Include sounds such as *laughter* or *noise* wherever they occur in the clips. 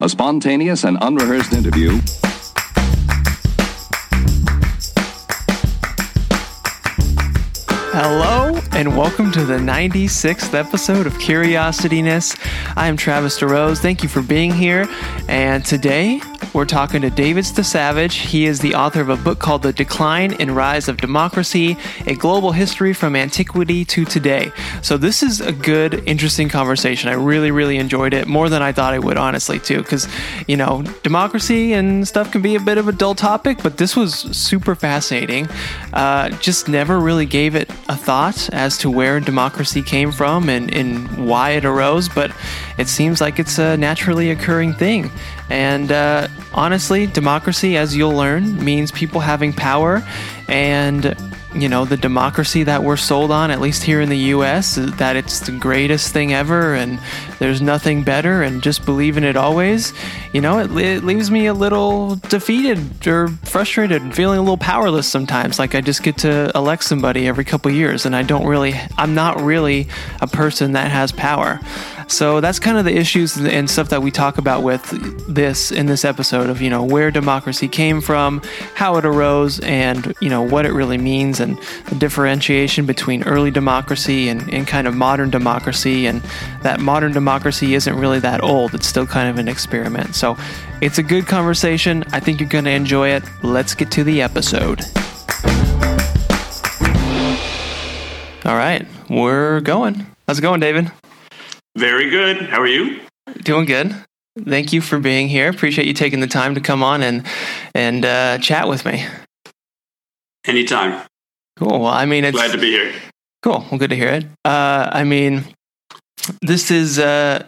A spontaneous and unrehearsed interview. Hello, and welcome to the 96th episode of Curiosityness. I am Travis DeRose. Thank you for being here. And today we're talking to David Stasavage. He is the author of a book called The Decline and Rise of Democracy A Global History from Antiquity to Today. So, this is a good, interesting conversation. I really, really enjoyed it more than I thought I would, honestly, too, because, you know, democracy and stuff can be a bit of a dull topic, but this was super fascinating. Uh, just never really gave it a thought as to where democracy came from and, and why it arose, but it seems like it's a naturally occurring thing. And uh, honestly, democracy, as you'll learn, means people having power and you know, the democracy that we're sold on, at least here in the US, that it's the greatest thing ever and there's nothing better and just believe in it always, you know, it, it leaves me a little defeated or frustrated feeling a little powerless sometimes. Like I just get to elect somebody every couple years and I don't really, I'm not really a person that has power. So that's kind of the issues and stuff that we talk about with this in this episode of, you know, where democracy came from, how it arose, and, you know, what it really means, and the differentiation between early democracy and, and kind of modern democracy, and that modern democracy isn't really that old. It's still kind of an experiment. So it's a good conversation. I think you're going to enjoy it. Let's get to the episode. All right, we're going. How's it going, David? Very good. How are you? Doing good. Thank you for being here. Appreciate you taking the time to come on and and uh, chat with me. Anytime. Cool. Well, I mean, it's glad to be here. Cool. Well, good to hear it. Uh, I mean, this is uh,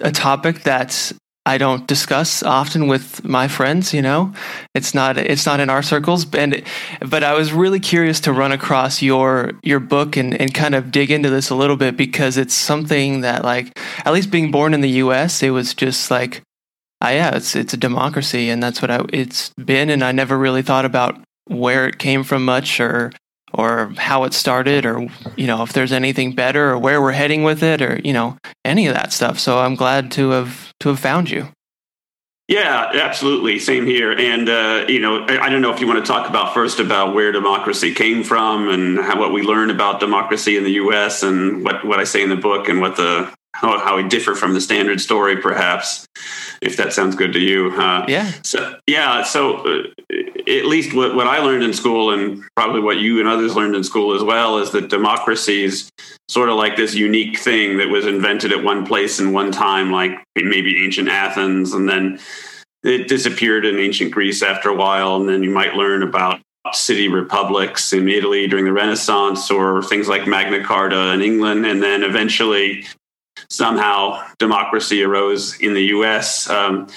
a topic that I don't discuss often with my friends. You know, it's not it's not in our circles. And but I was really curious to run across your your book and and kind of dig into this a little bit because it's something that like at least being born in the U.S. it was just like. Ah, yeah, it's it's a democracy, and that's what I, it's been. And I never really thought about where it came from much, or or how it started or you know if there's anything better or where we're heading with it or you know any of that stuff so i'm glad to have to have found you. Yeah absolutely. Same here. And uh, you know I, I, don't know if you want to talk about first about where democracy came from and how, what we learned about democracy in the us and what, what i say in the book and what the how, how we differ from the standard story perhaps if that sounds good to you. Uh, yeah. So yeah. So uh, at least what, what I learned in school, and probably what you and others learned in school as well, is that democracy is sort of like this unique thing that was invented at one place in one time, like maybe ancient Athens, and then it disappeared in ancient Greece after a while, and then you might learn about city republics in Italy during the Renaissance or things like Magna Carta in England. And then eventually somehow democracy arose in the U.S. Um,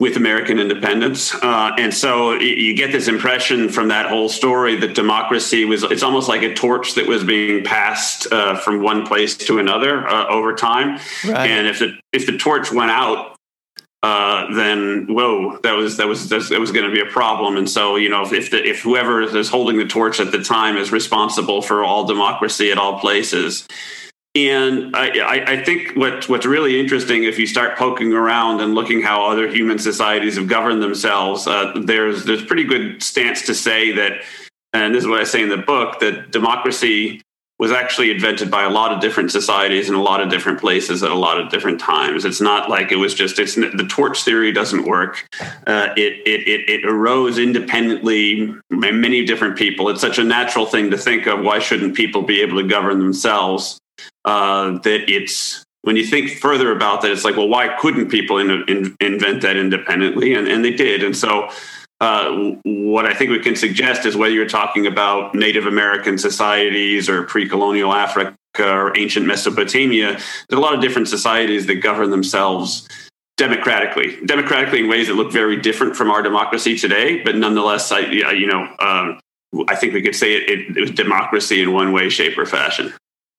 with American independence. Uh, and so you get this impression from that whole story that democracy was, it's almost like a torch that was being passed uh, from one place to another uh, over time. Right. And if the, if the torch went out, uh, then whoa, that was that was that was going to be a problem. And so you know, if the, if whoever is holding the torch at the time is responsible for all democracy at all places, and I, I, think what, what's really interesting, if you start poking around and looking how other human societies have governed themselves, uh, there's there's pretty good stance to say that, and this is what I say in the book, that democracy was actually invented by a lot of different societies in a lot of different places at a lot of different times. It's not like it was just it's the torch theory doesn't work. Uh, it, it it it arose independently by many different people. It's such a natural thing to think of. Why shouldn't people be able to govern themselves? Uh, that it's when you think further about that, it's like, well, why couldn't people in, in, invent that independently? And, and they did. And so, uh, what I think we can suggest is whether you're talking about Native American societies or pre colonial Africa or ancient Mesopotamia, there's a lot of different societies that govern themselves democratically, democratically in ways that look very different from our democracy today. But nonetheless, I, you know, um, I think we could say it, it, it was democracy in one way, shape, or fashion.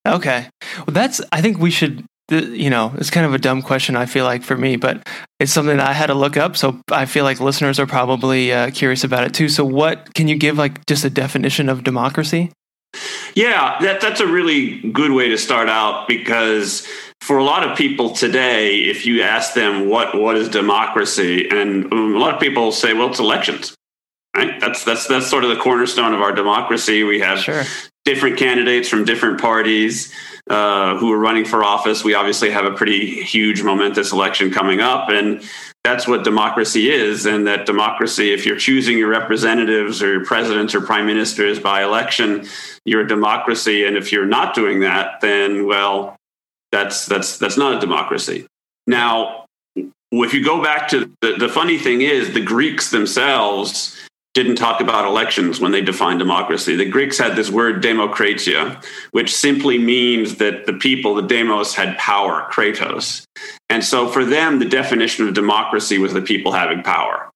Okay. Well, that's, I think we should, you know, it's kind of a dumb question, I feel like, for me, but it's something that I had to look up. So I feel like listeners are probably uh, curious about it too. So, what can you give, like, just a definition of democracy? Yeah, that, that's a really good way to start out because for a lot of people today, if you ask them what what is democracy, and um, a lot of people say, well, it's elections. Right? That's that's that's sort of the cornerstone of our democracy. We have Sure. Different candidates from different parties uh, who are running for office. We obviously have a pretty huge, momentous election coming up, and that's what democracy is. And that democracy, if you're choosing your representatives or your presidents or prime ministers by election, you're a democracy. And if you're not doing that, then well, that's that's that's not a democracy. Now, if you go back to the, the funny thing is the Greeks themselves didn't talk about elections when they defined democracy. The Greeks had this word demokratia, which simply means that the people, the demos, had power, kratos. And so for them, the definition of democracy was the people having power.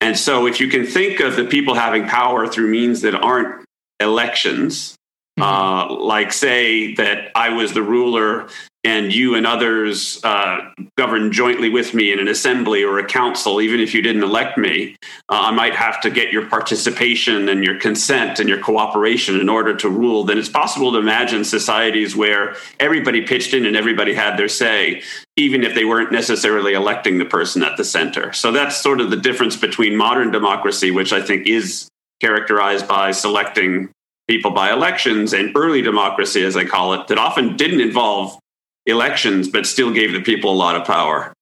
And so if you can think of the people having power through means that aren't elections, uh, like say that I was the ruler and you and others uh, govern jointly with me in an assembly or a council, even if you didn't elect me, uh, I might have to get your participation and your consent and your cooperation in order to rule. Then it's possible to imagine societies where everybody pitched in and everybody had their say, even if they weren't necessarily electing the person at the center. So that's sort of the difference between modern democracy, which I think is characterized by selecting people by elections, and early democracy, as I call it, that often didn't involve elections, but still gave the people a lot of power.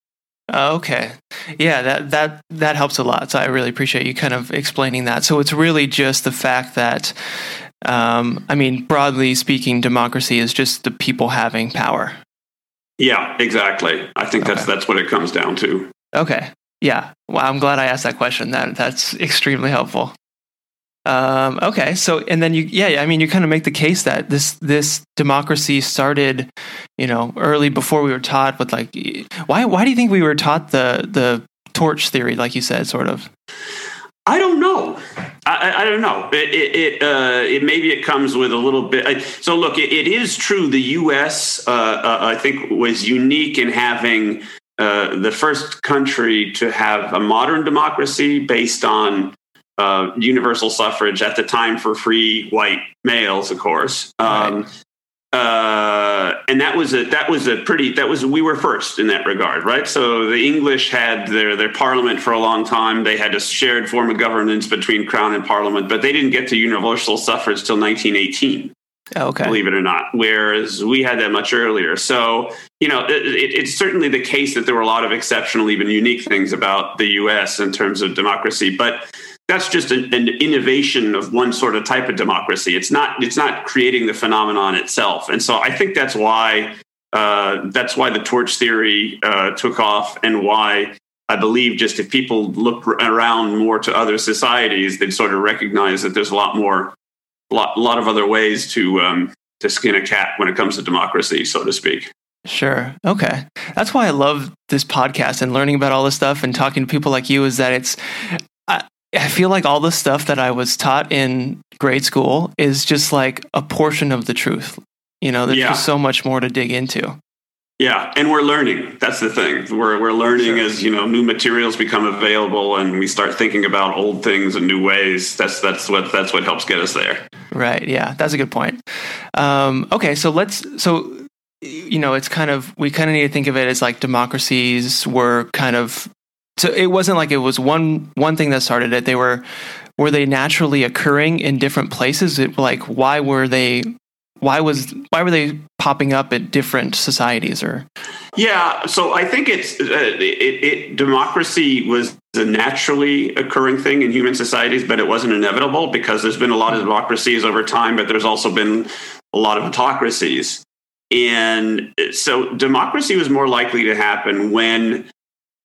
Oh, Okay. Yeah, that that that helps a lot. So I really appreciate you kind of explaining that. So it's really just the fact that um, I mean, broadly speaking, democracy is just the people having power. Yeah, exactly. I think that's that's what it comes down to. Okay. Yeah. Well, I'm glad I asked that question. That that's *laughs* extremely helpful. Um, okay. So, and then you, yeah, I mean, you kind of make the case that this this democracy started, you know, early before we were taught with like, why why do you think we were taught the the torch theory, like you said, sort of? I don't know. I, I- don't know. It, it, it, uh, it maybe it comes with a little bit. So look, it, it is true. The U.S. Uh, uh, I think was unique in having uh, the first country to have a modern democracy based on uh, universal suffrage at the time for free white males, of course. Um, uh, and that was a that was a pretty that was we were first in that regard, right? So the English had their their parliament for a long time. They had a shared form of governance between crown and parliament, but they didn't get to universal suffrage till 1918 Okay. believe it or not, whereas we had that much earlier. So, you know, it, it, it's certainly the case that there were a lot of exceptional, even unique things about the US in terms of democracy, but that's just an, an innovation of one sort of type of democracy. It's not it's not creating the phenomenon itself. And so I think that's why uh, that's why the torch theory uh, took off and why I believe just if people look around more to other societies, they'd sort of recognize that there's a lot more a lot, lot of other ways to um, to skin a cat when it comes to democracy, so to speak. Sure. Okay. That's why I love this podcast and learning about all this stuff and talking to people like you is that it's, I, feel like all the stuff that I was taught in grade school is just like a portion of the truth. You know, there's Yeah. just so much more to dig into. Yeah, and we're learning. That's the thing. We're we're learning Sure. as you know new materials become available, and we start thinking about old things in new ways. That's that's what that's what helps get us there. Right. Yeah. That's a good point. Um, okay. So let's, so, you know, it's kind of, we kind of need to think of it as like democracies were kind of, so it wasn't like it was one, one thing that started it. They were, were they naturally occurring in different places? It, like, why were they, why was, why were they popping up at different societies or? Yeah, so I think it's uh, it, it, democracy was a naturally occurring thing in human societies, but it wasn't inevitable because there's been a lot of democracies over time, but there's also been a lot of autocracies. And so democracy was more likely to happen when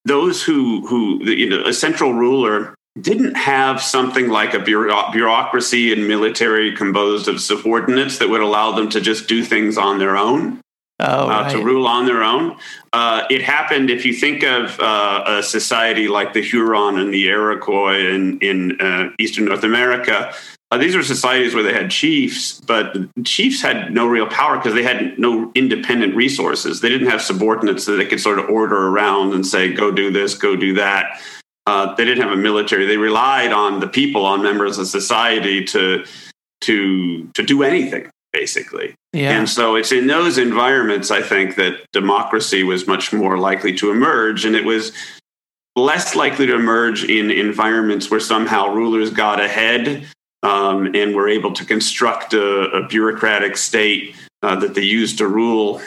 those who who you know a central ruler didn't have something like a bureau- bureaucracy and military composed of subordinates that would allow them to just do things on their own Oh, uh, to rule on their own. Uh, it happened if you think of uh, a society like the Huron and the Iroquois in, in uh, Eastern North America. Uh, these are societies where they had chiefs, but chiefs had no real power because they had no independent resources. They didn't have subordinates that they could sort of order around and say, go do this, go do that. Uh, they didn't have a military. They relied on the people, on members of society to to to do anything basically. Yeah. And so it's in those environments, I think, that democracy was much more likely to emerge. And it was less likely to emerge in environments where somehow rulers got ahead um, and were able to construct a, a bureaucratic state uh, that they used to rule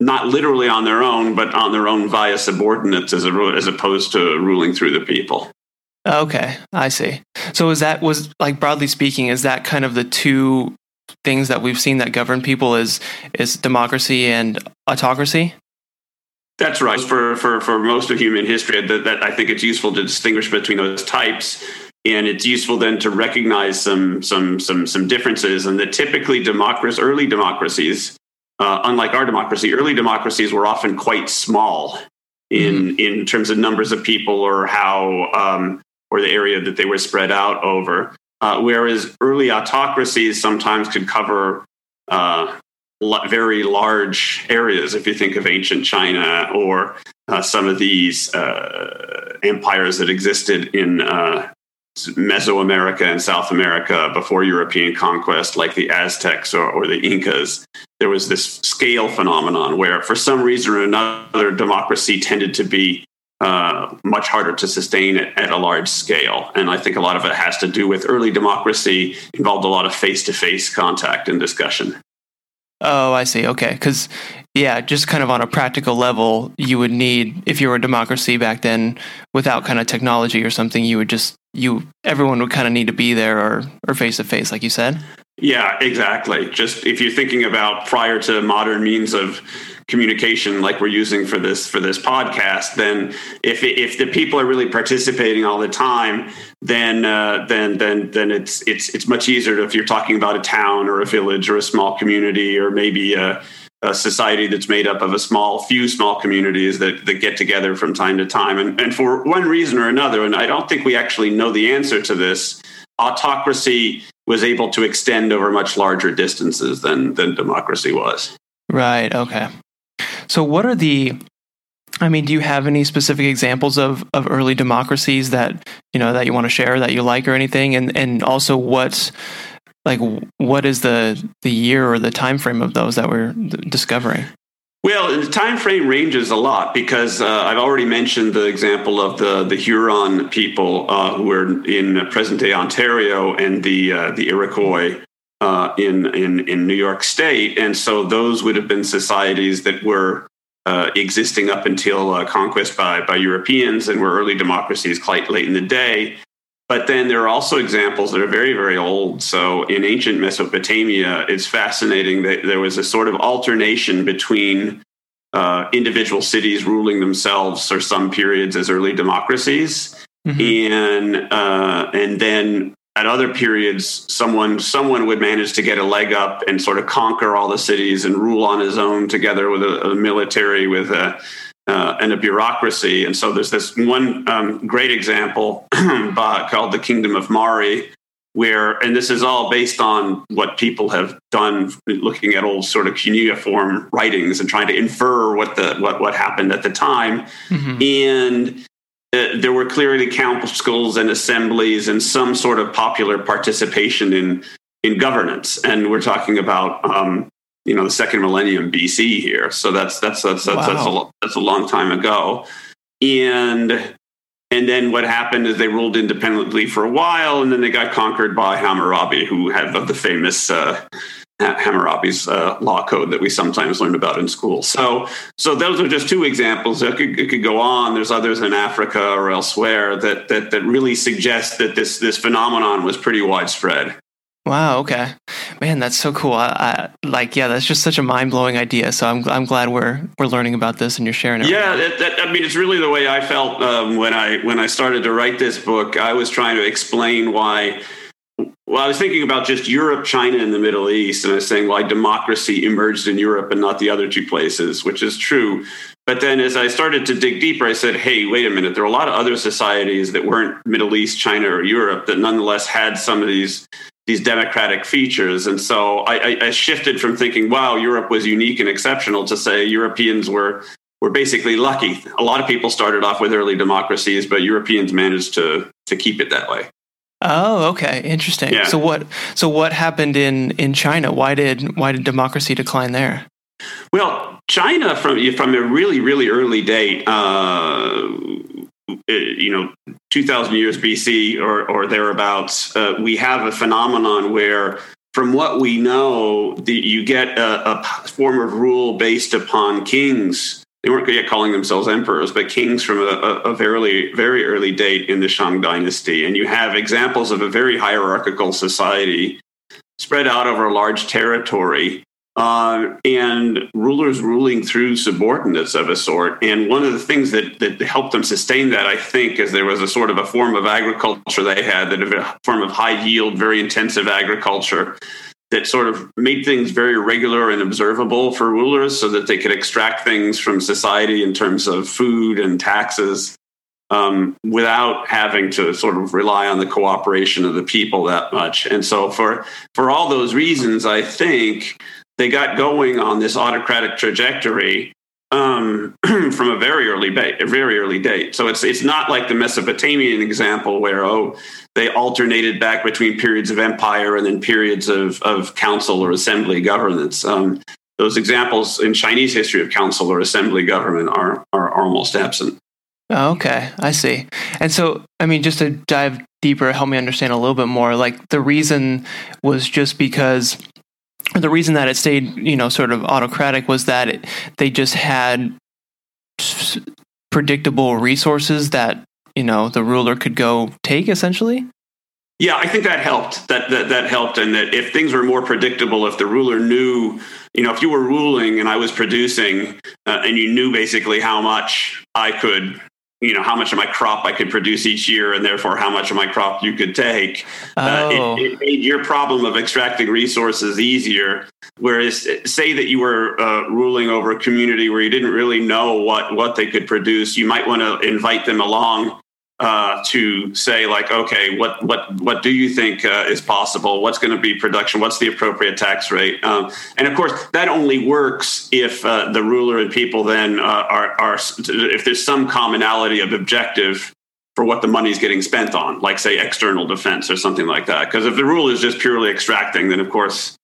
not literally on their own, but on their own via subordinates as, a, as opposed to ruling through the people. Okay, I see. So is that was like broadly speaking, is that kind of the two things that we've seen that govern people is is democracy and autocracy? That's right. For for for most of human history, that, that I think it's useful to distinguish between those types, and it's useful then to recognize some some some some differences. And that typically democracies, early democracies, uh, unlike our democracy, early democracies were often quite small in mm-hmm. in terms of numbers of people or how um, or the area that they were spread out over. Uh, whereas early autocracies sometimes could cover uh, very large areas. If you think of ancient China or uh, some of these uh, empires that existed in uh, Mesoamerica and South America before European conquest, like the Aztecs or, or, the Incas, there was this scale phenomenon where, for some reason or another, democracy tended to be uh, much harder to sustain at, at, a large scale. And I think a lot of it has to do with early democracy involved a lot of face to face contact and discussion. Oh, I see. Okay. Because, yeah, just kind of on a practical level, you would need, if you were a democracy back then, without kind of technology or something, you would just, you, everyone would kind of need to be there or, or face to face, like you said. Yeah, exactly. Just if you're thinking about prior to modern means of communication like we're using for this for this podcast then if if the people are really participating all the time then uh, then then then it's it's it's much easier if you're talking about a town or a village or a small community or maybe a, a society that's made up of a small few small communities that, that get together from time to time. And, and for one reason or another and i don't think we actually know the answer to this autocracy was able to extend over much larger distances than than democracy was. Right okay. So, what are the I mean, do you have any specific examples of, of early democracies that you know that you want to share that you like or anything, and and also what like what is the the year or the time frame of those that we're discovering? Well, the time frame ranges a lot because uh, I've already mentioned the example of the the Huron people uh, who are in present day Ontario and the uh, the Iroquois uh, in, in, in New York State. And so those would have been societies that were uh, existing up until uh, conquest by, by Europeans and were early democracies quite late in the day. But then there are also examples that are very, very old. So in ancient Mesopotamia, it's fascinating that there was a sort of alternation between uh, individual cities ruling themselves for some periods as early democracies. Mm-hmm. And uh, and then at other periods someone someone would manage to get a leg up and sort of conquer all the cities and rule on his own together with a, a military with a uh, and a bureaucracy and so there's this one um, great example by, *clears throat* called the kingdom of mari where and this is all based on what people have done looking at old sort of cuneiform writings and trying to infer what the what what happened at the time mm-hmm. and uh, there were clearly councils and assemblies and some sort of popular participation in in governance. And we're talking about um, you know the second millennium BC here, so that's that's that's that's, wow. that's, a, that's a long time ago. And and then what happened is they ruled independently for a while, and then they got conquered by Hammurabi, who had the famous. Uh, Hammurabi's uh, law code that we sometimes learn about in school. So, so those are just two examples. It could, it could, go on. There's others in Africa or elsewhere that that that really suggest that this this phenomenon was pretty widespread. Wow. Okay, man, that's so cool. I, I like, yeah, that's just such a mind blowing idea. So I'm I'm glad we're we're learning about this and you're sharing it. Yeah, that, that, I mean, it's really the way I felt um, when I when I started to write this book. I was trying to explain why well, I was thinking about just Europe, China, and the Middle East, and I was saying why democracy emerged in Europe and not the other two places, which is true. But then as I started to dig deeper, I said, hey, wait a minute. There are a lot of other societies that weren't Middle East, China, or Europe that nonetheless had some of these these democratic features. And so I, I shifted from thinking, wow, Europe was unique and exceptional to say Europeans were were basically lucky. A lot of people started off with early democracies, but Europeans managed to to keep it that way. Oh, okay, interesting. Yeah. So what so what happened in in China? Why did why did democracy decline there? Well, China from from a really really early date, uh, you know, two thousand years BC or or thereabouts, uh, we have a phenomenon where. From what we know, the, you get a, a form of rule based upon kings they weren't yet calling themselves emperors, but kings from a, a, very, very early date in the Shang dynasty. And you have examples of a very hierarchical society spread out over a large territory uh, and rulers ruling through subordinates of a sort. And one of the things that, that helped them sustain that, I think, is there was a sort of a form of agriculture they had, that a form of high yield, very intensive agriculture that sort of made things very regular and observable for rulers so that they could extract things from society in terms of food and taxes um, without having to sort of rely on the cooperation of the people that much. And so for for all those reasons, I think they got going on this autocratic trajectory um, *clears throat* from a very early date, a very early date. So it's it's not like the Mesopotamian example where oh they alternated back between periods of empire and then periods of, of council or assembly governance. Um, those examples in Chinese history of council or assembly government are, are, are almost absent. Oh, okay, I see. And so, I mean, just to dive deeper, help me understand a little bit more. Like the reason was just because the reason that it stayed, you know, sort of autocratic was that it, they just had predictable resources that you know the ruler could go take essentially? Yeah i think that helped. That, that that helped and that if things were more predictable if the ruler knew you know if you were ruling and i was producing uh, and you knew basically how much i could you know how much of my crop I could produce each year, and therefore how much of my crop you could take. Oh. Uh, it, oh. it, made your problem of extracting resources easier. Whereas, say that you were uh, ruling over a community where you didn't really know what what they could produce, you might want to invite them along uh, to say like, okay, what what what do you think uh, is possible? What's going to be production? What's the appropriate tax rate? Um, and of course, that only works if uh, the ruler and people then uh, are are if there's some commonality of objective for what the money is getting spent on, like say external defense or something like that. Because if the rule is just purely extracting, then of course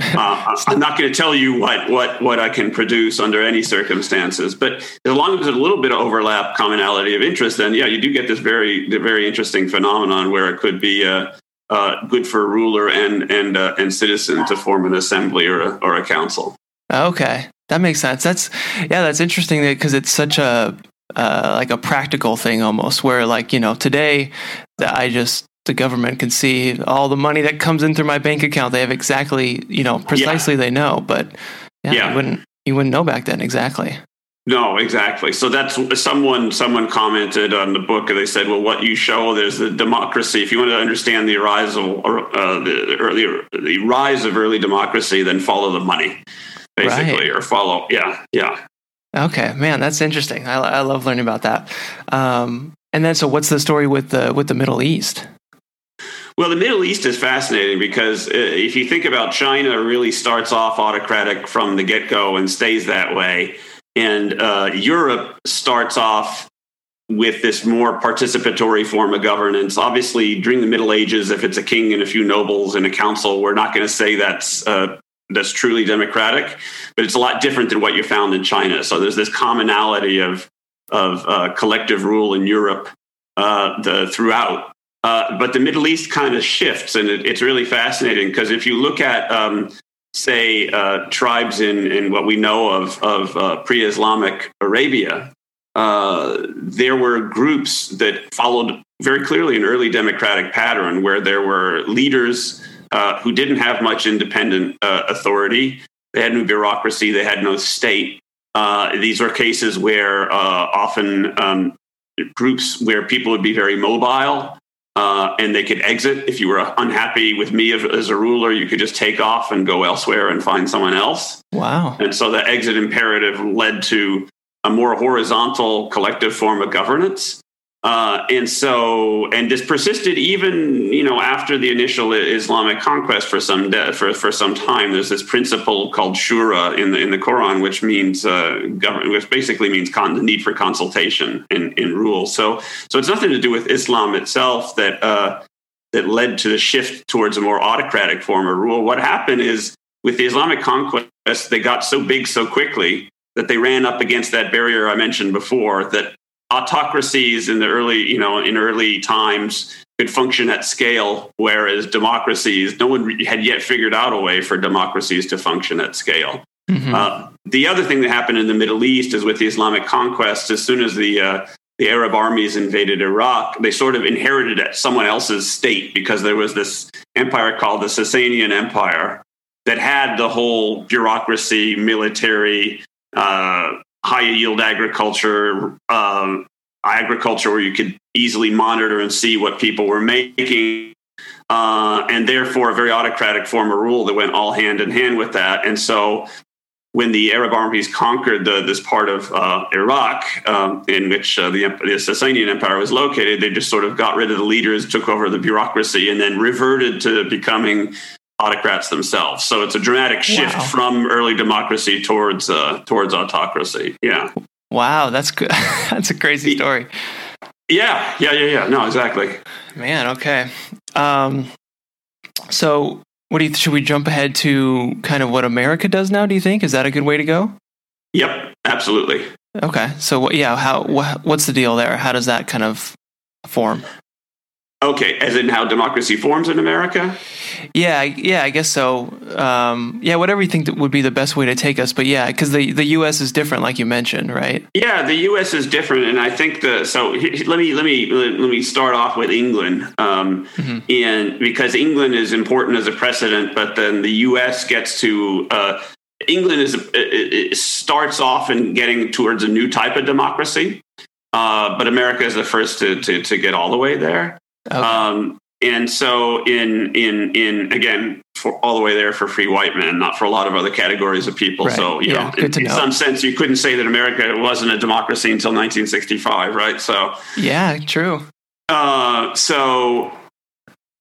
uh, I'm not going to tell you what, what, what I can produce under any circumstances, but as long as there's a little bit of overlap, commonality of interest, then yeah, you do get this very, very interesting phenomenon where it could be uh, uh, good for a ruler and and uh, and citizen to form an assembly or a, or a council. Okay, that makes sense. That's yeah, that's interesting because it's such a uh, like a practical thing almost where like you know today that i just the government can see all the money that comes in through my bank account. They have exactly, you know, precisely yeah. they know, but yeah, yeah. You wouldn't you wouldn't know back then exactly. No, exactly. So that's someone someone commented on the book and they said, well, what you show there's the democracy. If you want to understand the rise of uh, the early the rise of early democracy, then follow the money, basically, right. or follow. Yeah, yeah. Okay, man, that's interesting. I, I love learning about that. Um, and then, so what's the story with the with the Middle East? Well, the Middle East is fascinating because uh, if you think about China, really starts off autocratic from the get go and stays that way. And uh, Europe starts off with this more participatory form of governance. Obviously, during the Middle Ages, if it's a king and a few nobles and a council, we're not going to say that's uh, that's truly democratic, but it's a lot different than what you found in China. So there's this commonality of of uh, collective rule in Europe uh, the, throughout. Uh, but the Middle East kind of shifts, and it, it's really fascinating because if you look at, um, say, uh, tribes in, in what we know of, of uh, pre Islamic Arabia, uh, there were groups that followed very clearly an early democratic pattern where there were leaders uh, who didn't have much independent authority. They had no bureaucracy, they had no state. these are cases where often um, groups where people would be very mobile uh, and they could exit. If you were unhappy with me as a ruler, you could just take off and go elsewhere and find someone else. Wow. And so the exit imperative led to a more horizontal collective form of governance. Uh, and so, and this persisted even, you know, after the initial Islamic conquest for some de- for for some time. There's this principle called shura in the in the Quran, which means uh, government, which basically means con- the need for consultation in in rules. So, so it's nothing to do with Islam itself that. Uh, that led to the shift towards a more autocratic form of rule. What happened is with the Islamic conquest, they got so big so quickly that they ran up against that barrier I mentioned before that autocracies in the early, you know, in early times could function at scale, whereas democracies, no one had yet figured out a way for democracies to function at scale. Mm-hmm. Uh, the other thing that happened in the Middle East is with the Islamic conquest, as soon as the uh, the Arab armies invaded Iraq, they sort of inherited someone else's state because there was this empire called the Sasanian Empire that had the whole bureaucracy, military, uh, high yield agriculture, um, agriculture where you could easily monitor and see what people were making. Uh, and therefore, a very autocratic form of rule that went all hand in hand with that. And so, when the Arab armies conquered the, this part of uh, Iraq, um, in which uh, the, the Sasanian Empire was located, they just sort of got rid of the leaders, took over the bureaucracy, and then reverted to becoming autocrats themselves. So it's a dramatic shift wow. from early democracy towards uh, towards autocracy. Yeah. Wow, that's good. *laughs* that's a crazy story. Yeah, yeah, yeah, yeah. No, exactly. Man, okay. Um, so what do you should we jump ahead to kind of what America does now? Do you think is that a good way to go? Yep, absolutely. Okay, so yeah, how what's the deal there? How does that kind of form? Okay, as in how democracy forms in America? Yeah, yeah, I guess so. Um, yeah, whatever you think that would be the best way to take us, but yeah, because the the U.S. is different, like you mentioned, right? Yeah, the U.S. is different, and I think the so let me let me let me start off with England, um, mm-hmm. and because England is important as a precedent, but then the U.S. gets to uh, England is it starts off in getting towards a new type of democracy, uh, but America is the first to, to to get all the way there. Okay. Um, and so in in in again for all the way there for free white men, not for a lot of other categories of people. Right. So you yeah, know, in, in some sense, you couldn't say that America wasn't a democracy until 1965, right? So yeah, true. Uh, so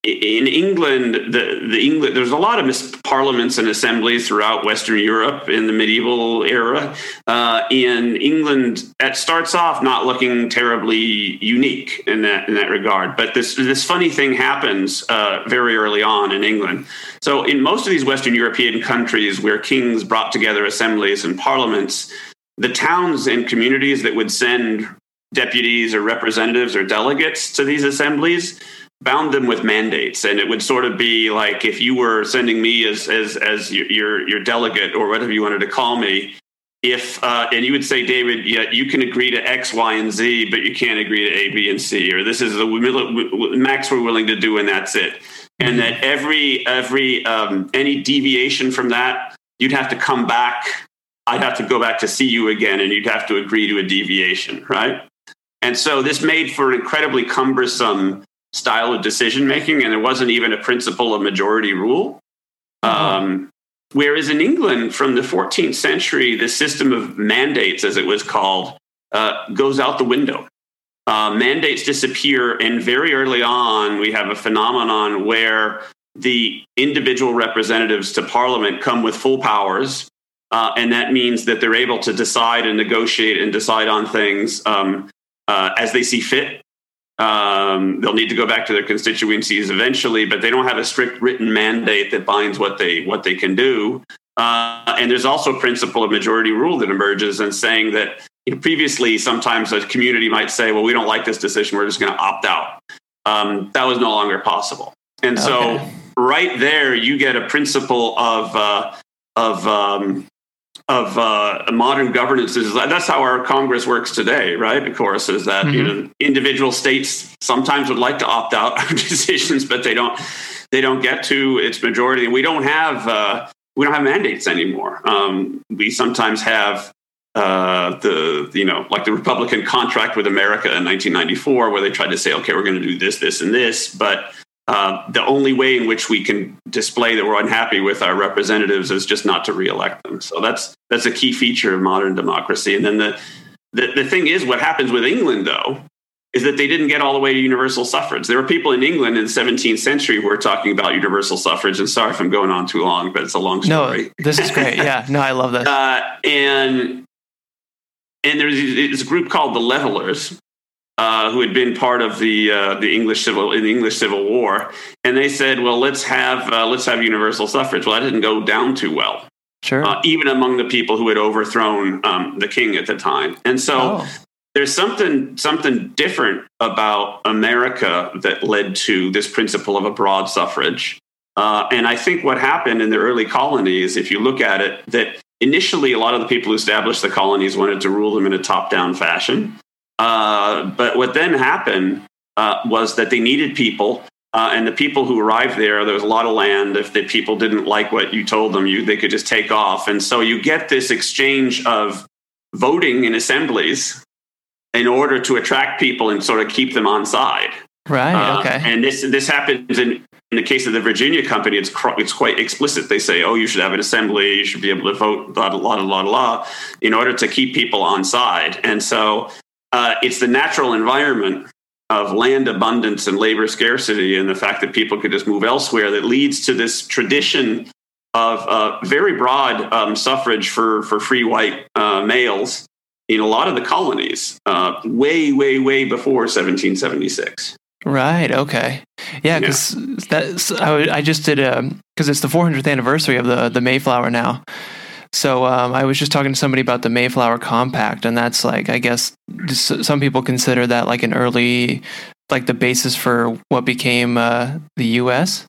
in England, the, the England, there's a lot of parliaments and assemblies throughout Western Europe in the medieval era. Uh, in England, it starts off not looking terribly unique in that in that regard. But this this funny thing happens uh, very early on in England. So in most of these Western European countries, where kings brought together assemblies and parliaments, the towns and communities that would send deputies or representatives or delegates to these assemblies bound them with mandates. And it would sort of be like if you were sending me as as as your your, delegate or whatever you wanted to call me if uh, and you would say david yeah you can agree to x y and z but you can't agree to a b and c or this is the max we're willing to do and that's it. And that every every um, any deviation from that you'd have to come back i'd have to go back to see you again and you'd have to agree to a deviation right? And so this made for an incredibly cumbersome style of decision making, and there wasn't even a principle of majority rule. Uh-huh. Um, whereas in England, from the 14th century, the system of mandates, as it was called, uh, goes out the window. Uh, mandates disappear, and very early on, we have a phenomenon where the individual representatives to parliament come with full powers. Uh, and that means that they're able to decide and negotiate and decide on things um, uh, as they see fit um, they'll need to go back to their constituencies eventually, but they don't have a strict written mandate that binds what they what they can do. Uh, and there's also a principle of majority rule that emerges and saying that you know, previously sometimes a community might say, "Well, we don't like this decision; we're just going to opt out." Um, that was no longer possible, and okay. so right there you get a principle of uh, of um, of uh, modern governance is that that's how our Congress works today, right? Of course, is that mm-hmm. you know individual states sometimes would like to opt out of *laughs* decisions, but they don't they don't get to its majority. We don't have uh, we don't have mandates anymore. Um, we sometimes have uh, the you know like the Republican contract with America in 1994, where they tried to say, okay, we're going to do this, this, and this, but uh, the only way in which we can display that we're unhappy with our representatives is just not to reelect them. So that's that's a key feature of modern democracy. And then the the, the thing is, what happens with England though is that they didn't get all the way to universal suffrage. There were people in England in the 17th century who were talking about universal suffrage. And sorry if I'm going on too long, but it's a long story. No, this is great. Yeah, no, I love this. *laughs* Uh, and and there's, there's a group called the Levelers, uh, who had been part of the uh, the English civil in the English Civil War, and they said, "Well, let's have uh, let's have universal suffrage." Well, that didn't go down too well, Sure. uh, even among the people who had overthrown um, the king at the time. And so Oh. there's something something different about America that led to this principle of a broad suffrage. Uh, and I think what happened in the early colonies, if you look at it, that initially a lot of the people who established the colonies wanted to rule them in a top-down fashion. Uh, but what then happened uh, was that they needed people, uh, and the people who arrived there, there was a lot of land. If the people didn't like what you told them, you they could just take off. And so you get this exchange of voting in assemblies in order to attract people and sort of keep them on side. right. Uh, okay. And this this happens in in the case of the Virginia company. It's cr- it's quite explicit. They say, oh, you should have an assembly. You should be able to vote. Blah blah blah blah blah, in order to keep people on side. And so uh, it's the natural environment of land abundance and labor scarcity, and the fact that people could just move elsewhere that leads to this tradition of uh, very broad um, suffrage for for free white uh, males in a lot of the colonies, uh, way way way before 1776. Right. Okay. Yeah, because that's I, just did because it's the 400th anniversary of the the Mayflower now. So um, I was just talking to somebody about the Mayflower Compact, and that's like I guess some people consider that like an early like the basis for what became uh, the U.S.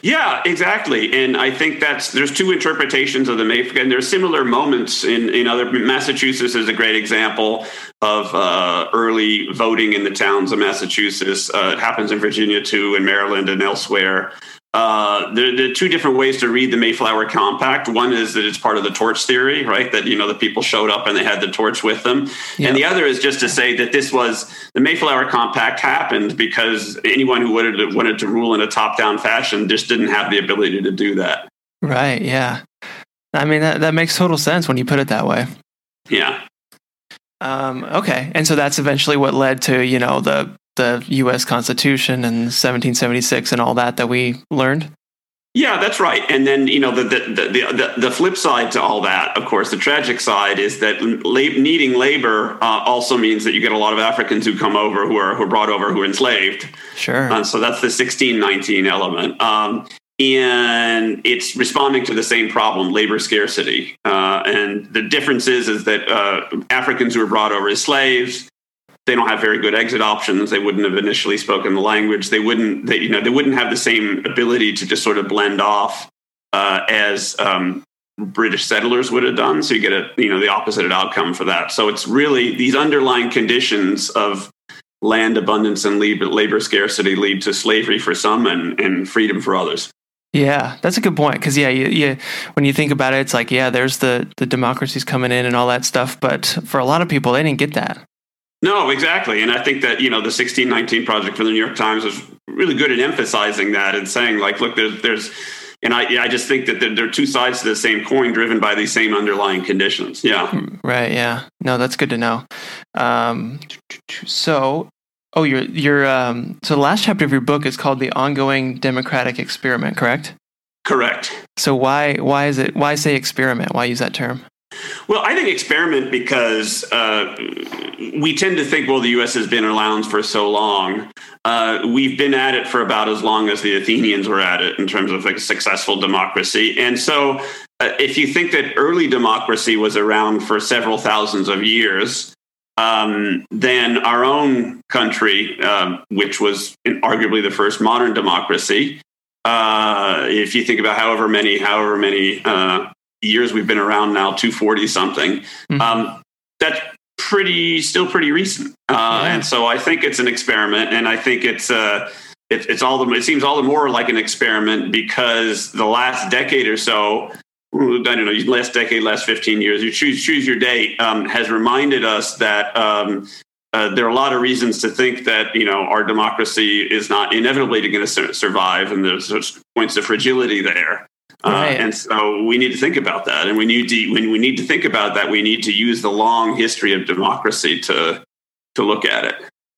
Yeah, exactly. And I think that's there's two interpretations of the Mayflower, and there's similar moments in in other. Massachusetts is a great example of uh, early voting in the towns of Massachusetts. Uh, it happens in Virginia too, in Maryland and elsewhere. Uh, there, there are two different ways to read the Mayflower Compact. One is that it's part of the torch theory, right? That you know the people showed up and they had the torch with them, Yeah. and the other is just to say that this was the Mayflower Compact happened because anyone who wanted to, wanted to rule in a top-down fashion just didn't have the ability to do that. Right. Yeah. I mean that that makes total sense when you put it that way. Yeah, Um, okay, and so that's eventually what led to you know the the U.S. Constitution and 1776 and all that that we learned. yeah, that's right. And then you know the the the, the, the flip side to all that, of course, the tragic side is that la- needing labor uh, also means that you get a lot of Africans who come over who are who are brought over who are enslaved. Sure. Uh, so that's the 1619 element. Um, and it's responding to the same problem, labor scarcity. Uh, and the difference is, is that uh, Africans who were brought over as slaves, they don't have very good exit options. They wouldn't have initially spoken the language. They wouldn't, they, you know, they wouldn't have the same ability to just sort of blend off uh, as um, British settlers would have done. So you get a, you know, the opposite outcome for that. So it's really these underlying conditions of land abundance and labor, scarcity lead to slavery for some and, and freedom for others. Yeah, that's a good point. Because yeah, you, you, when you think about it, it's like yeah, there's the the democracies coming in and all that stuff. But for a lot of people, they didn't get that. No, exactly. And I think that, you know, the 1619 project for the New York Times was really good at emphasizing that and saying, like, look, there's, there's, and I, I just think that there, there are two sides to the same coin driven by these same underlying conditions. Yeah. Right. Yeah. No, that's good to know. Um, so, oh, your your um, so the last chapter of your book is called "The Ongoing Democratic Experiment," correct? Correct. So why why is it why say experiment? Why use that term? Well, I think experiment because uh, we tend to think, well, the U.S. has been around for so long. Uh, we've been at it for about as long as the Athenians were at it in terms of like successful democracy. And so, uh, if you think that early democracy was around for several thousands of years, um, then our own country, um, which was arguably the first modern democracy, uh, if you think about however many, however many uh, years we've been around now, 240 something, Mhm. um, that's pretty, still pretty recent. Uh, Yeah. And so I think it's an experiment, and I think it's uh, it, it's all the it seems all the more like an experiment because the last decade or so. I don't know. Last decade, last fifteen years, you choose choose your date. Um, has reminded us that um, uh, there are a lot of reasons to think that you know our democracy is not inevitably going to sur- survive, and there's, there's points of fragility there. Uh, and so we need to think about that, and we need to when we need to think about that, we need to use the long history of democracy to to look at it.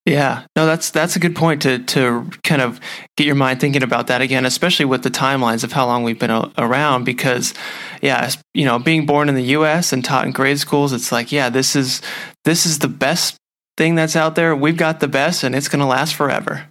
Yeah, no, that's that's a good point to to kind of get your mind thinking about that again, especially with the timelines of how long we've been a- around. Because, yeah, you know, being born in the U.S. and taught in grade schools, it's like, yeah, this is this is the best thing that's out there. We've got the best, and it's going to last forever.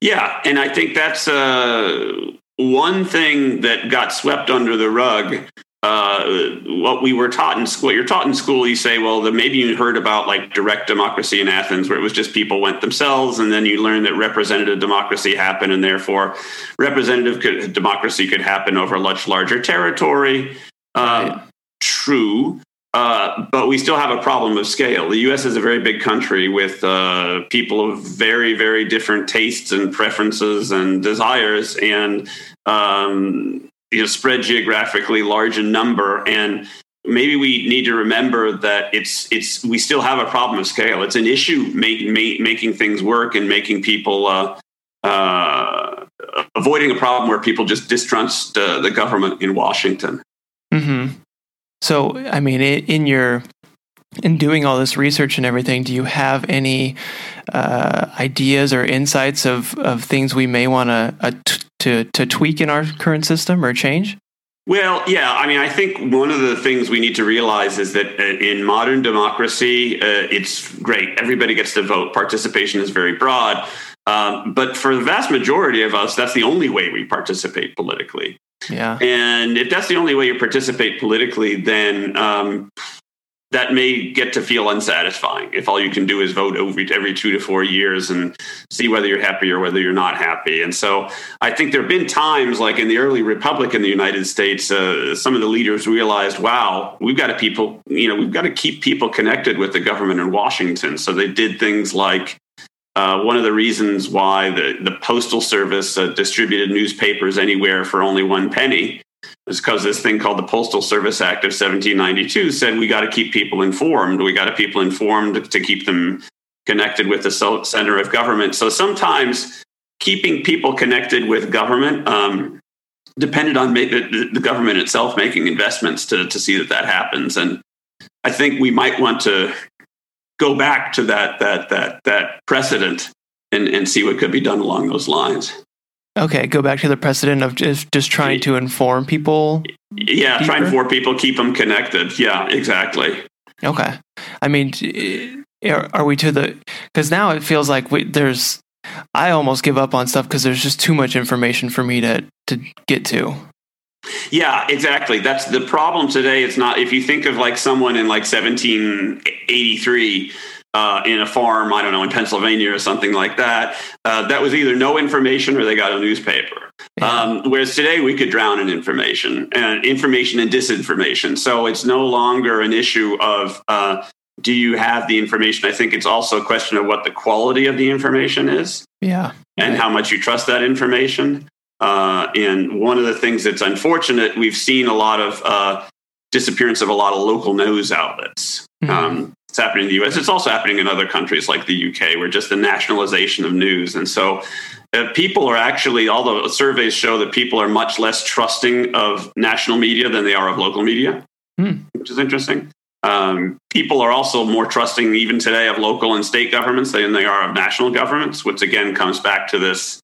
Yeah, and I think that's uh, one thing that got swept under the rug. Uh, what we were taught in school, you're taught in school, you say, well, the, maybe you heard about like direct democracy in Athens, where it was just people went themselves, and then you learn that representative democracy happened, and therefore representative could, democracy could happen over a much larger territory. Uh, right. True. Uh, but we still have a problem of scale. The U.S. is a very big country with uh, people of very, very different tastes and preferences and desires, and um, you know, spread geographically large in number. And maybe we need to remember that it's it's we still have a problem of scale. It's an issue making making things work and making people. Uh, uh, avoiding a problem where people just distrust uh, the government in Washington. Mm-hmm. So, I mean, in your in doing all this research and everything, do you have any uh, ideas or insights of, of things we may want uh, to to tweak in our current system or change? Well, yeah. I mean, I think one of the things we need to realize is that uh, in modern democracy, uh, it's great. Everybody gets to vote. Participation is very broad. Um, but for the vast majority of us, that's the only way we participate politically. Yeah. And if that's the only way you participate politically, then um, that may get to feel unsatisfying if all you can do is vote every, every two to four years and see whether you're happy or whether you're not happy. And so I think there have been times, like in the early republic in the United States, uh, some of the leaders realized, wow, we've got to people, you know, we've got to keep people connected with the government in Washington. So they did things like uh, one of the reasons why the, the Postal Service uh, distributed newspapers anywhere for only one penny is because this thing called the Postal Service Act of 1792 said we got to keep people informed. We got to people informed to keep them connected with the center of government. So sometimes keeping people connected with government um, depended on the, the government itself making investments to, to see that that happens. And I think we might want to go back to that that that that precedent and, and see what could be done along those lines. Okay, go back to the precedent of just just trying to inform people. Yeah, deeper? try and inform people, keep them connected. Yeah, exactly. Okay, I mean, are, are we to the? Because now it feels like we, there's. I almost give up on stuff because there's just too much information for me to to get to. Yeah, exactly. That's the problem today. It's not if you think of like someone in like 1783 uh, in a farm, I don't know, in Pennsylvania or something like that. Uh, that was either no information or they got a newspaper. Yeah. Um, whereas today we could drown in information and information and disinformation. So it's no longer an issue of uh, do you have the information? I think it's also a question of what the quality of the information is. Yeah. And how much you trust that information. Uh, and one of the things that's unfortunate, we've seen a lot of uh, disappearance of a lot of local news outlets. Mm-hmm. Um, it's happening in the US. It's also happening in other countries like the UK, where just the nationalization of news. And so uh, people are actually, although surveys show that people are much less trusting of national media than they are of local media, mm. which is interesting. Um, people are also more trusting even today of local and state governments than they are of national governments, which again comes back to this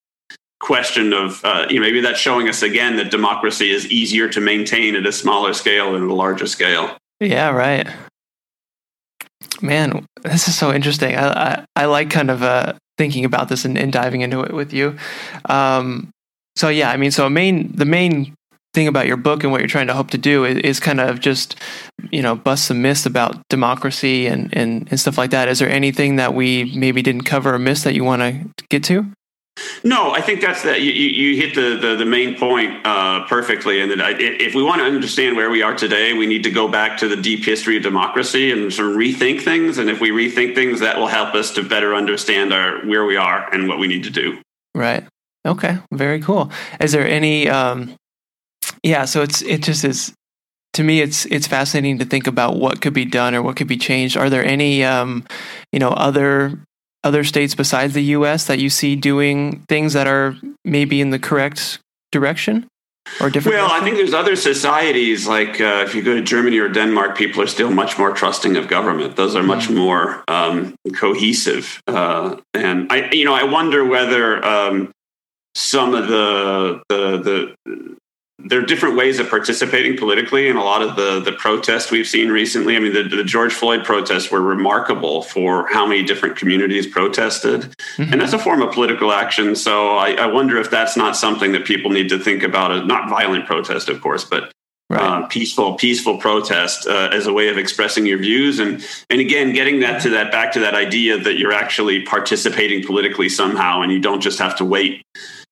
question of uh, you know maybe that's showing us again that democracy is easier to maintain at a smaller scale than at a larger scale. Yeah, right. Man, this is so interesting. I I, I like kind of uh, thinking about this and, and, diving into it with you. Um, so yeah, I mean, so main the main thing about your book and what you're trying to hope to do is, is kind of just you know bust some myths about democracy and, and and stuff like that. Is there anything that we maybe didn't cover or miss that you want to get to? No, I think that's that. You, you hit the, the, the main point uh, perfectly. And that if we want to understand where we are today, we need to go back to the deep history of democracy and sort of rethink things. And if we rethink things, that will help us to better understand our where we are and what we need to do. Right. Okay. Very cool. Is there any? Um, yeah. So it's it just is to me it's it's fascinating to think about what could be done or what could be changed are there any um, you know other other states besides the U.S. that you see doing things that are maybe in the correct direction or different? Well? I think there's other societies like uh, if you go to Germany or Denmark, people are still much more trusting of government. Those are much mm-hmm. more um, cohesive, uh, and I, you know, I wonder whether um, some of the the the there are different ways of participating politically, and a lot of the the protests we've seen recently. I mean, the, the George Floyd protests were remarkable for how many different communities protested, mm-hmm. and that's a form of political action. So I, I, wonder if that's not something that people need to think about. A not violent protest, of course, but Right. Uh, peaceful, peaceful protest uh, as a way of expressing your views, and and again, getting that to that back to that idea that you're actually participating politically somehow, and you don't just have to wait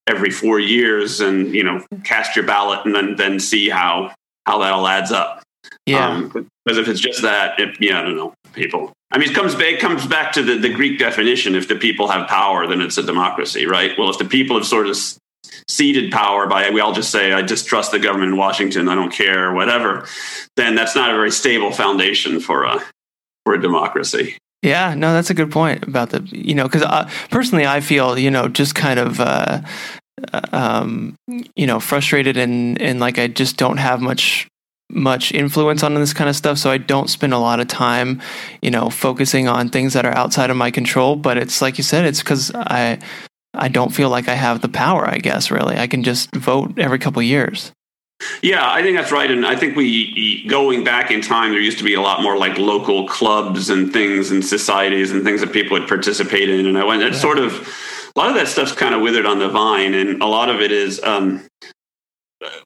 every four years and you know cast your ballot and then then see how how that all adds up. Yeah, um, because if it's just that, it, yeah, I don't know, people. I mean, it comes back comes back to the, the Greek definition. If the people have power, then it's a democracy, right? Well, if the people have sort of ceded power by we all just say I distrust the government in Washington, I don't care, whatever, then that's not a very stable foundation for a for a democracy. Yeah, no, that's a good point about the you know because personally I feel you know just kind of uh, um, you know frustrated and and like I just don't have much much influence on this kind of stuff so i don't spend a lot of time you know focusing on things that are outside of my control but it's like you said it's because i i don't feel like i have the power i guess really. I can just vote every couple years yeah, I think that's right. And I think we, going back in time, there used to be a lot more like local clubs and things and societies and things that people would participate in. And I went, it's sort of, a lot of that stuff's kind of withered on the vine. And a lot of it is, um,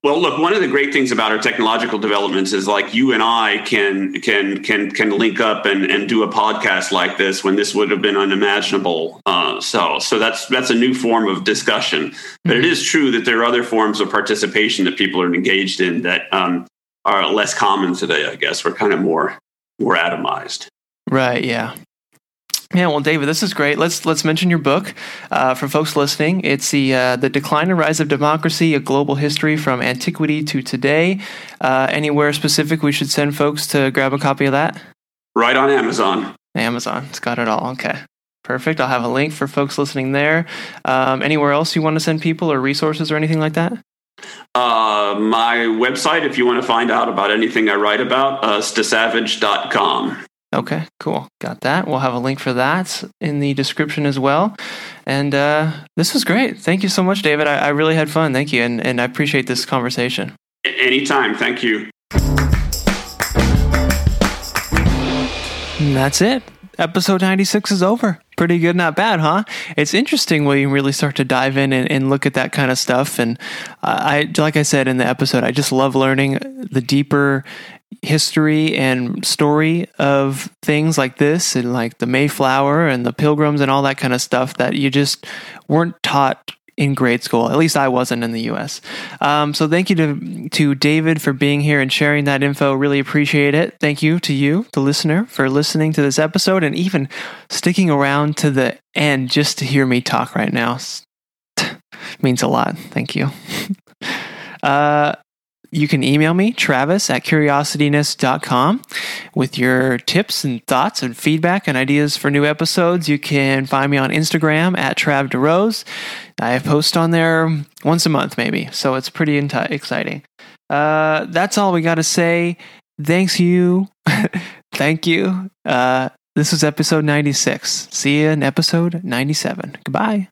well, look, one of the great things about our technological developments is like you and I can can can can link up and, and do a podcast like this when this would have been unimaginable. Uh, so so that's that's a new form of discussion. But it mm-hmm. is true that there are other forms of participation that people are engaged in that um, are less common today. I guess we're kind of more more atomized. Right. Yeah. Yeah, well, David, this is great. Let's let's mention your book uh, for folks listening. It's the uh, the Decline and Rise of Democracy: A Global History from Antiquity to Today. Uh, anywhere specific we should send folks to grab a copy of that? Right on Amazon. Amazon, it's got it all. Okay, perfect. I'll have a link for folks listening there. Um, anywhere else you want to send people or resources or anything like that? Uh, my website, if you want to find out about anything I write about, uh, stasavage.com. Okay, cool. Got that. We'll have a link for that in the description as well. And uh, this was great. Thank you so much, David. I, I really had fun. Thank you. And, and I appreciate this conversation. Anytime. Thank you. And that's it. Episode 96 is over. Pretty good, not bad, huh? It's interesting when you really start to dive in and, and look at that kind of stuff. And I, like I said in the episode, I just love learning the deeper history and story of things like this and like the Mayflower and the Pilgrims and all that kind of stuff that you just weren't taught in grade school. At least I wasn't in the U.S. Um, so thank you to to David for being here and sharing that info. Really appreciate it. Thank you to you, the listener, for listening to this episode and even sticking around to the end just to hear me talk right now. means a lot. Thank you. *laughs* Uh, you can email me, Travis at curiosityness.com, with your tips and thoughts and feedback and ideas for new episodes. You can find me on Instagram at Trav DeRose. I post on there once a month, maybe. So it's pretty exciting. Uh, that's all we got to say. Thanks, you. *laughs* Thank you. Uh, this was episode 96. See you in episode 97. Goodbye.